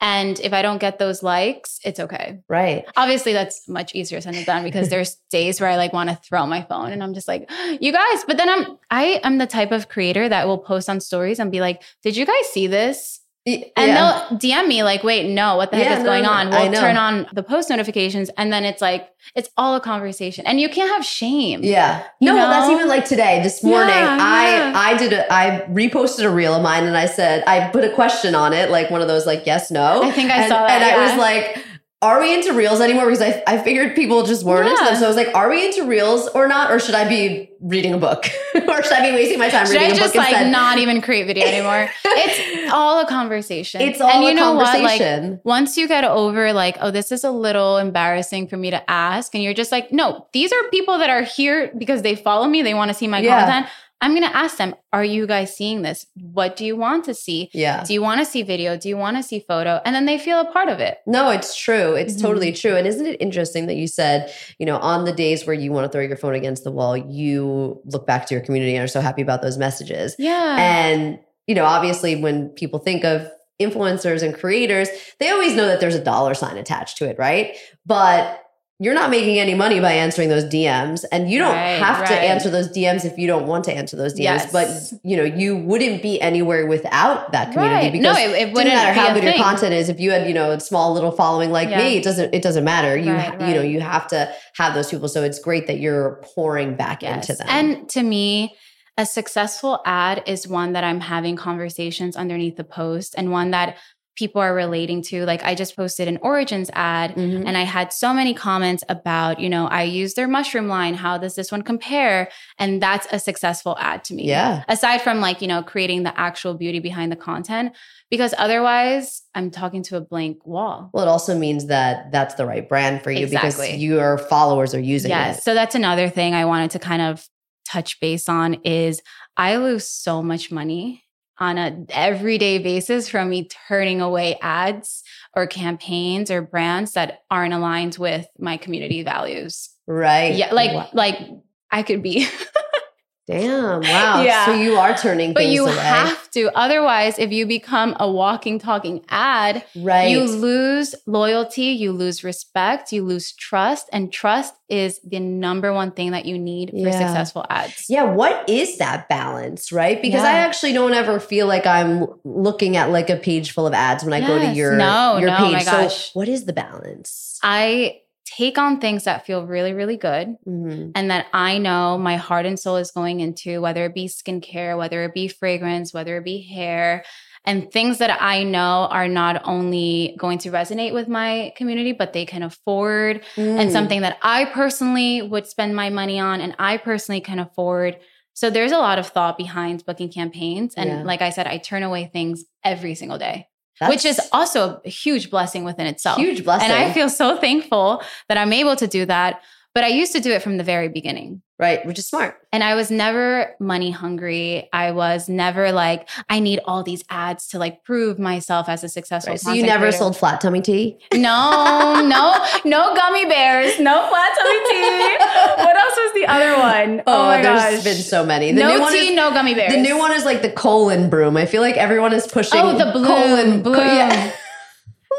And if I don't get those likes, it's okay. Right. Obviously, that's much easier said than done because there's days where I like want to throw my phone and I'm just like, you guys. But then I'm I am the type of creator that will post on stories and be like, did you guys see this? And yeah. they'll DM me like, wait, no, what the heck Yeah, is no, going no, on? We'll turn on the post notifications and then it's like, it's all a conversation. And you can't have shame. Yeah. No, that's even like today, this morning. Yeah, I. I did a I reposted a reel of mine and I said I put a question on it, like one of those like yes, no. I think I and, saw that, And I was like, are we into reels anymore? Because I, I figured people just weren't into Yeah. them. So I was like, are we into reels or not? Or should I be reading a book? or should I be wasting my time Should reading I a just book like instead? not even create video anymore? it's all a conversation. it's all and you know what? Like once you get over like, oh, this is a little embarrassing for me to ask, and you're just like, no, these are people that are here because they follow me, they want to see my Yeah. content. I'm gonna ask them, are you guys seeing this? What do you want to see? yeah. Do you want to see video? Do you want to see photo? And then they feel a part of it. No, it's true. It's Mhm. totally true. And isn't it interesting that you said, you know, on the days where you want to throw your phone against the wall, you look back to your community and are so happy about those messages. Yeah. And, you know, obviously when people think of influencers and creators, they always know that there's a dollar sign attached to it, right? But you're not making any money by answering those DMs and you don't Right, have to answer those DMs if you don't want to answer those DMs, Yes. but you know, you wouldn't be anywhere without that community right. because no, it, it wouldn't matter how good your content is if you had you know a small little following like Yeah. me it doesn't it doesn't matter you Right, you know you have to have those people so it's great that you're pouring back Yes. into them And to me, a successful ad is one that I'm having conversations underneath the post and one that people are relating to. Like I just posted an Origins ad Mhm. and I had so many comments about, you know, I use their mushroom line. How does this one compare? And that's a successful ad to me. Yeah. Aside from like, you know, creating the actual beauty behind the content, because otherwise I'm talking to a blank wall. Well, it also means that that's the right brand for you because Exactly. your followers are using Yes. it. So that's another thing I wanted to kind of touch base on is I lose so much money on a everyday basis from me turning away ads or campaigns or brands that aren't aligned with my community values. Right. Yeah, like Wow. like I could be Damn. Wow. Yeah. So you are turning but you away. have to otherwise if you become a walking talking ad right. You lose loyalty, you lose respect, you lose trust, and trust is the number one thing that you need for successful ads. yeah, what is that balance, right? Because I actually don't ever feel like I'm looking at like a page full of ads when I go to your No, your no, oh page. my So what is the balance? I take on things that feel really, really good Mhm. and that I know my heart and soul is going into, whether it be skincare, whether it be fragrance, whether it be hair, and things that I know are not only going to resonate with my community, but they can afford and Mm. something that I personally would spend my money on and I personally can afford. So there's a lot of thought behind booking campaigns. And Yeah. like I said, I turn away things every single day, That's which is also a huge blessing within itself. huge blessing. And I feel so thankful that I'm able to do that. But I used to do it from the very beginning. Right, which is smart. And I was never money hungry. I was never like, I need all these ads to like prove myself as a successful Right. So you never creator. sold flat tummy tea? No, no, no gummy bears, no flat tummy tea. What else was the other one? Oh, oh my there's gosh. been so many. The no new one tea, is no gummy bears. the new one is like the colon broom. I feel like everyone is pushing. Oh, the colon bloom. yeah.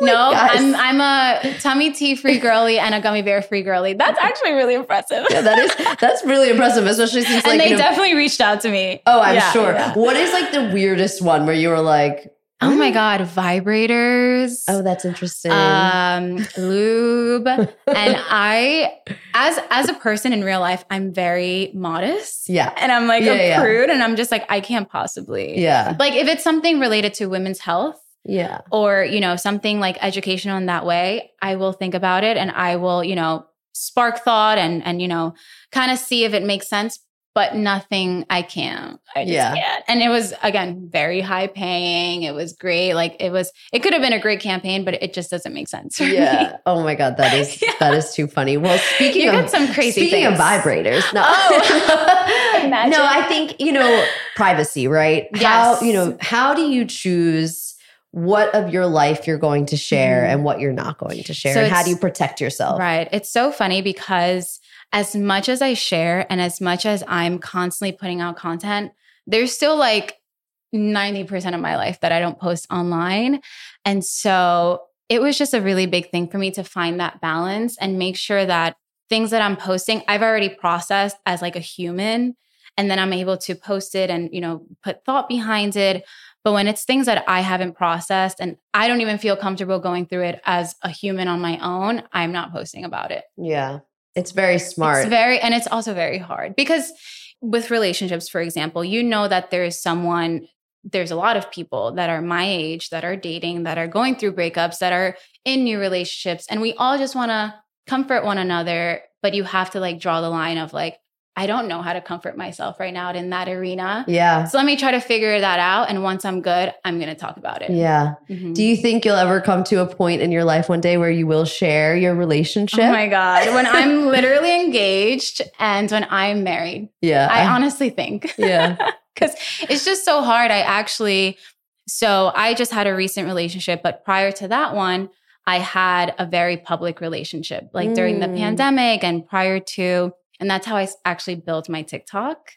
No, gosh. I'm I'm a tummy tea free girly and a gummy bear free girly. That's actually really impressive. yeah, that is that's really impressive, especially since like and they you know, definitely reached out to me. Oh, I'm Yeah, sure. yeah. What is like the weirdest one where you were like, Oh my god, vibrators. Oh, that's interesting. um lube and i as as a person in real life i'm very modest yeah. and i'm like Yeah, a yeah. prude and i'm just like i can't possibly Yeah. like if it's something related to women's health Yeah. or you know something like educational in that way i will think about it and i will you know spark thought and and you know kind of see if it makes sense but nothing i can't i just Yeah. can't and it was again very high paying it was great like it was it could have been a great campaign but it just doesn't make sense for me. Yeah. Oh my God. That is Yeah. that is too funny. Well, speaking You of got some crazy speaking of things. vibrators. No. Oh. No, I think, you know, privacy, right? How, you know, how do you choose what of your life you're going to share Mhm. and what you're not going to share? So and how do you protect yourself? Right. It's so funny because as much as I share and as much as I'm constantly putting out content, there's still like 90% of my life that I don't post online. And so it was just a really big thing for me to find that balance and make sure that things that I'm posting, I've already processed as like a human. And then I'm able to post it and, you know, put thought behind it. But when it's things that I haven't processed and I don't even feel comfortable going through it as a human on my own, I'm not posting about it. Yeah. It's very smart. It's very, and it's also very hard because with relationships, for example, you know that there is someone, there's a lot of people that are my age that are dating, that are going through breakups, that are in new relationships. And we all just want to comfort one another, but you have to like draw the line of like, I don't know how to comfort myself right now in that arena. yeah. So let me try to figure that out. And once I'm good, I'm going to talk about it. Yeah. Mhm. Do you think you'll ever come to a point in your life one day where you will share your relationship? Oh my God. When I'm literally engaged and when I'm married, yeah. I honestly think. yeah. because it's just so hard. I actually, so I just had a recent relationship, but prior to that one, I had a very public relationship, like during the Mm. pandemic and prior to, and that's how I actually built my TikTok.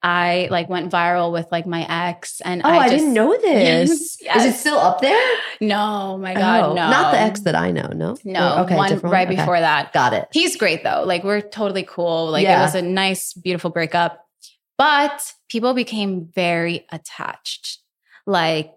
I like went viral with like my ex, and Oh, I, I, didn't know this. Is it still up there? No, my God, Oh, no, Not the ex that I know. No. No, Or- okay, one different right Okay. before that. Got it. He's great though. Like we're totally cool. Like Yeah. it was a nice, beautiful breakup. But people became very attached, like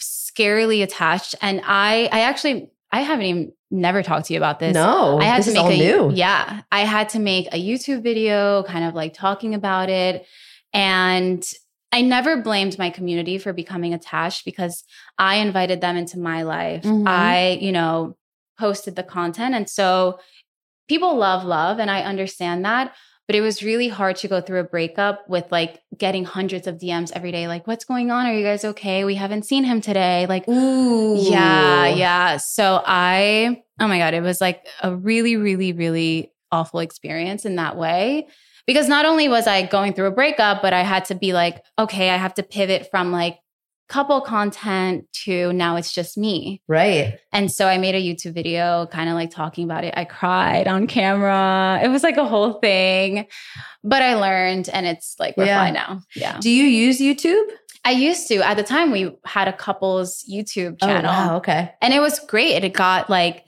scarily attached. And I, I actually, I haven't even never talked to you about this. no, I had this to is make all a new. yeah. I had to make a YouTube video, kind of like talking about it, and I never blamed my community for becoming attached because I invited them into my life. Mhm. I, you know, posted the content. And so people love love, and I understand that. But it was really hard to go through a breakup with like getting hundreds of DMs every day. Like, what's going on? Are you guys okay? We haven't seen him today. Like, Ooh. yeah, yeah. So I, oh my God, it was like a really, really, really awful experience in that way. Because not only was I going through a breakup, but I had to be like, okay, I have to pivot from like couple content to now it's just me. Right. And so I made a YouTube video kind of like talking about it. I cried on camera. It was like a whole thing, but I learned and it's like we're Yeah. fine now. Yeah. Do you use YouTube? I used to. At the time we had a couple's YouTube Oh, channel. wow. Okay. And it was great. It got like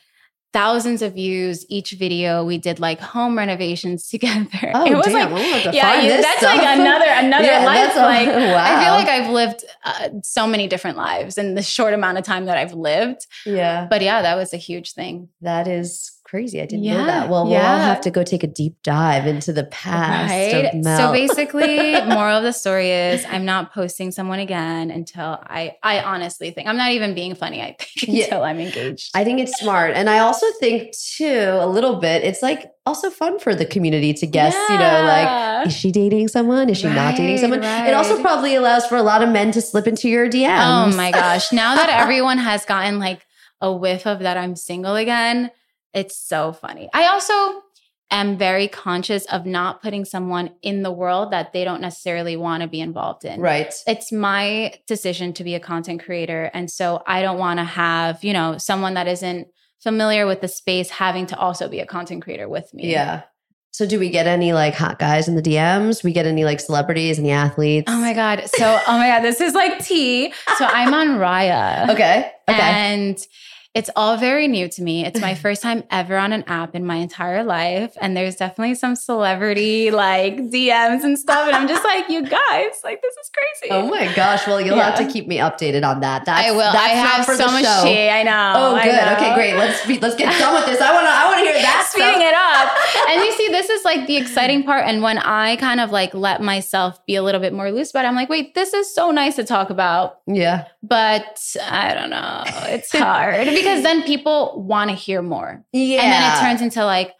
thousands of views each video. We did like home renovations together. Oh, it was damn. like I'm gonna have yeah, you- that's stuff. like another another Yeah, life. that's a- like I feel like I've lived uh, so many different lives in the short amount of time that I've lived. Yeah. But yeah, that was a huge thing. That is crazy. I didn't know that. Well, yeah. we'll all have to go take a deep dive into the past Right. of Mel. So basically, moral of the story is I'm not posting someone again until I I honestly think I'm not even being funny. I think Yeah. until I'm engaged. I think it's smart. And I also think too, a little bit, it's like also fun for the community to guess, you know, like, is she dating someone? Is she not dating Right, someone? It also probably allows for a lot of men to slip into your DMs. Oh my gosh. Now that everyone has gotten like a whiff of that I'm single again, it's so funny. I also am very conscious of not putting someone in the world that they don't necessarily want to be involved in. Right. It's my decision to be a content creator. And so I don't want to have, you know, someone that isn't familiar with the space having to also be a content creator with me. Yeah. So do we get any like hot guys in the DMs? We get any like celebrities, any athletes? Oh my God. So, oh my God, this is like tea. So I'm on Raya. Okay. Okay. And it's all very new to me. It's my first time ever on an app in my entire life. And there's definitely some celebrity like DMs and stuff. And I'm just like, you guys, like, this is crazy. oh my gosh. Well, you'll have to keep me updated on that. That's, I will. That's I have for so much show. tea. I know. Oh, good. know. Okay, great. Let's be, let's get done with this. I want to I want to hear that. Speeding stuff. it up. And you see, this is like the exciting part. And when I kind of like let myself be a little bit more loose about it, I'm like, wait, this is so nice to talk about. Yeah. But I don't know. It's hard because then people want to hear more. Yeah. And then it turns into like,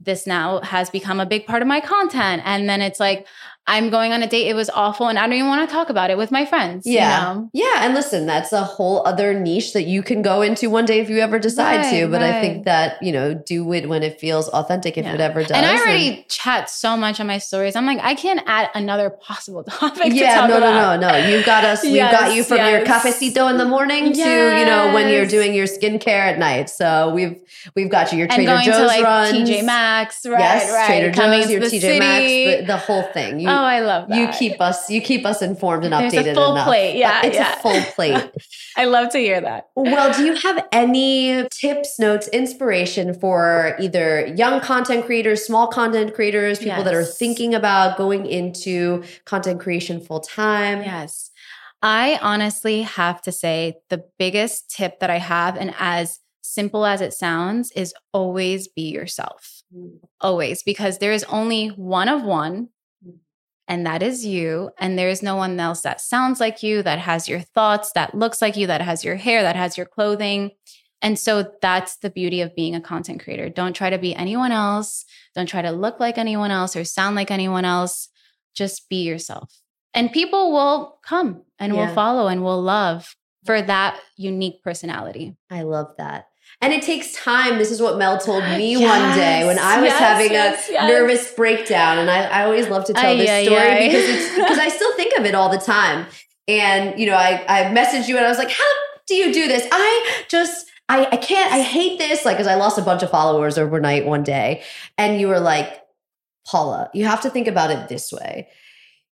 this now has become a big part of my content. And then it's like, I'm going on a date. It was awful. And I don't even want to talk about it with my friends. you Yeah. know? Yeah. And listen, that's a whole other niche that you can go into one day if you ever decide to. Right, But I think that, you know, do it when it feels authentic if Yeah. it ever does. And I already chat so much on my stories. I'm like, I can't add another possible topic to yeah, talk no, about. no, no, no. You've got us. We've got you from your yes. cafecito in the morning to you know when you're doing your skincare at night. So we've we've got you. Your And Trader Joe's to like runs. TJ Maxx, right? yes, right. Trader Coming Joe's, to your the TJ Maxx, city. the, the whole thing. You, oh, I love that. you keep us you keep us informed and There's a updated full enough. plate. Yeah, it's yeah. a full plate. I love to hear that. well, do you have any tips, notes, inspiration for either young content creators, small content creators, people that are thinking about going into content creation full time? Yes. I honestly have to say the biggest tip that I have, and as simple as it sounds, is always be yourself. Mm. Always, because there is only one of one, and that is you. And there is no one else that sounds like you, that has your thoughts, that looks like you, that has your hair, that has your clothing. And so that's the beauty of being a content creator. Don't try to be anyone else. Don't try to look like anyone else or sound like anyone else. Just be yourself. And people will come and Yeah. will follow and will love for that unique personality. I love that. And it takes time. This is what Mel told me one day when I was yes, having yes, a yes. nervous breakdown. And I, I always love to tell this story because it's because I still think of it all the time. And you know, I I messaged you and I was like, "How do you do this? I just I I can't. I hate this." Like, because I lost a bunch of followers overnight one day, and you were like, "Paula, you have to think about it this way."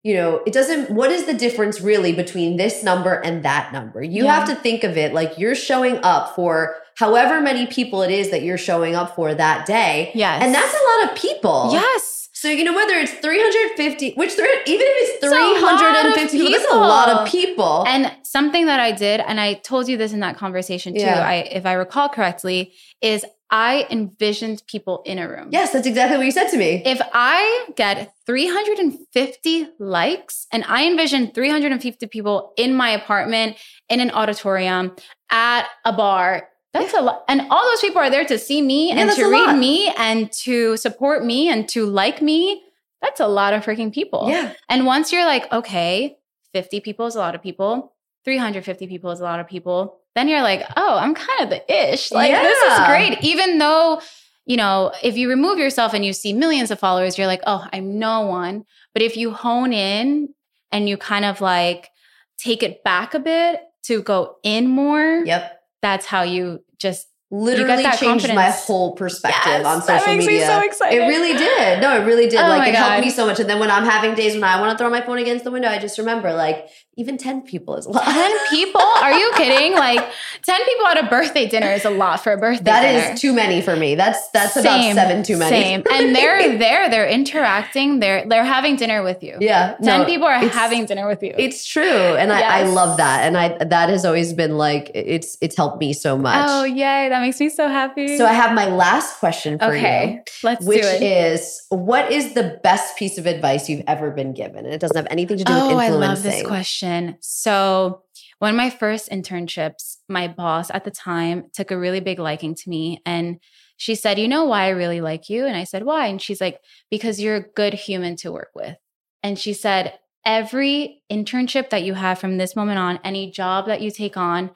You know, it doesn't, what is the difference really between this number and that number? You Yeah. have to think of it like you're showing up for however many people it is that you're showing up for that day. Yes. And that's a lot of people. Yes. So, you know, whether it's 350, which, three, even if it's It's a lot of 350 people, that's a lot of people. people. And something that I did, and I told you this in that conversation too, Yeah. I if I recall correctly, is I envisioned people in a room. Yes, that's exactly what you said to me. If I get 350 likes and I envision 350 people in my apartment, in an auditorium, at a bar, that's yeah. a lot. And all those people are there to see me yeah, and to read lot. me and to support me and to like me. That's a lot of freaking people. Yeah. And once you're like, okay, 50 people is a lot of people, 350 people is a lot of people then you're like, oh, I'm kind of the ish. Like, yeah. this is great. Even though, you know, if you remove yourself and you see millions of followers, you're like, oh, I'm no one. But if you hone in and you kind of like take it back a bit to go in more, yep. That's how you just literally changed confidence. my whole perspective yes, on social media. so excited. It really did. No, it really did. Oh like it God. helped me so much. And then when I'm having days when I want to throw my phone against the window, I just remember like even 10 people is a lot. 10 people? Are you kidding? Like 10 people at a birthday dinner is a lot for a birthday That dinner. is too many for me. That's that's same, about 7 too many. Same. And they're there, they're interacting, they're they're having dinner with you. Yeah. 10 no, people are having dinner with you. It's true. And yes. I, I love that. And I that has always been like it's it's helped me so much. Oh, yay. That makes me so happy. So I have my last question for okay, you. Let's which do it. is what is the best piece of advice you've ever been given? And it doesn't have anything to do oh, with influencing. I love this question. So one of my first internships, my boss at the time took a really big liking to me. And she said, You know why I really like you? And I said, Why? And she's like, Because you're a good human to work with. And she said, Every internship that you have from this moment on, any job that you take on,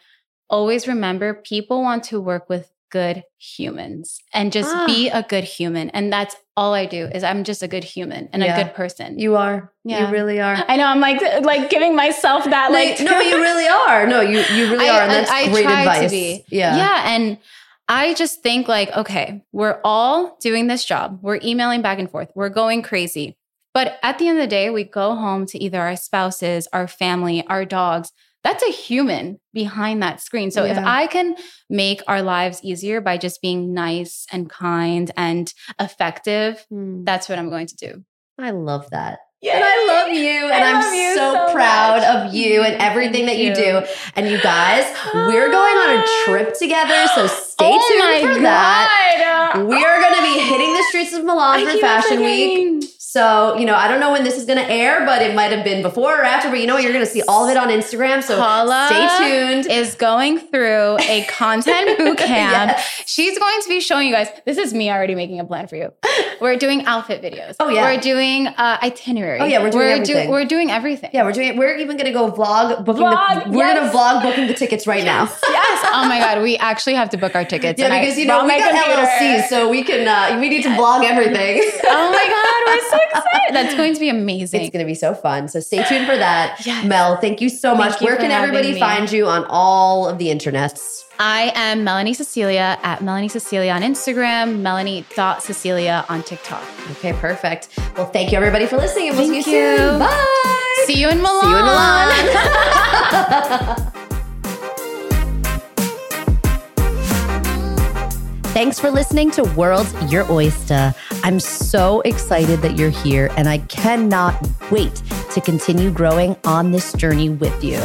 always remember people want to work with good humans and just ah. be a good human. And that's all I do is I'm just a good human and yeah. a good person. You are. Yeah. You really are. I know. I'm like like giving myself that like, like no, you really are. No, you you really I, are. And that's I, I great advice. To be. Yeah. Yeah. And I just think like, okay, we're all doing this job. We're emailing back and forth. We're going crazy. But at the end of the day, we go home to either our spouses, our family, our dogs that's a human behind that screen. So yeah. if I can make our lives easier by just being nice and kind and effective, mm. that's what I'm going to do. I love that. Yay. And I love you. And I am so, so, proud much. of you and everything Thank that you. you. do. And you guys, we're going on a trip together. So stay oh tuned for God. that. We are going to be hitting the streets of Milan I for Fashion Week. So, you know, I don't know when this is going to air, but it might have been before or after. But you know what? You're going to see all of it on Instagram. So Paula stay tuned. Is going through a content boot camp. yes. She's going to be showing you guys. This is me already making a plan for you. We're doing outfit videos. Oh yeah. We're doing uh, itinerary. Oh yeah. We're doing we're everything. Do, we're doing everything. Yeah, we're doing. We're even going to go vlog booking. Vlog, the, we're yes. going to vlog booking the tickets right now. yes. Oh my god, we actually have to book our tickets. Yeah, because you know we got computer. LLC, so we can. Uh, we need to vlog everything. oh my god, we're so excited. That's going to be amazing. It's going to be so fun. So stay tuned for that. Yes. Mel, thank you so much. You Where can everybody find you on all of the internets? I am Melany Cecilia at Melany Cecilia on Instagram, Melany.Cecilia on TikTok. Okay, perfect. Well, thank you everybody for listening and we'll thank see you, you soon. Bye. See you in Milan. See you in Milan. Thanks for listening to World Your Oyster. I'm so excited that you're here, and I cannot wait to continue growing on this journey with you.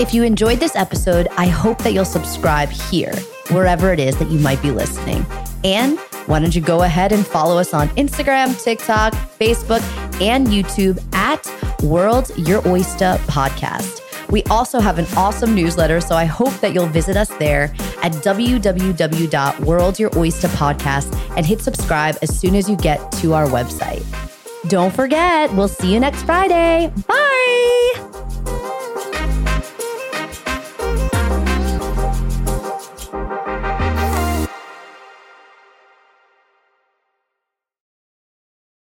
If you enjoyed this episode, I hope that you'll subscribe here, wherever it is that you might be listening. And why don't you go ahead and follow us on Instagram, TikTok, Facebook, and YouTube at World Your Oyster Podcast. We also have an awesome newsletter, so I hope that you'll visit us there at www.worldyouroysterpodcast and hit subscribe as soon as you get to our website. Don't forget, we'll see you next Friday. Bye.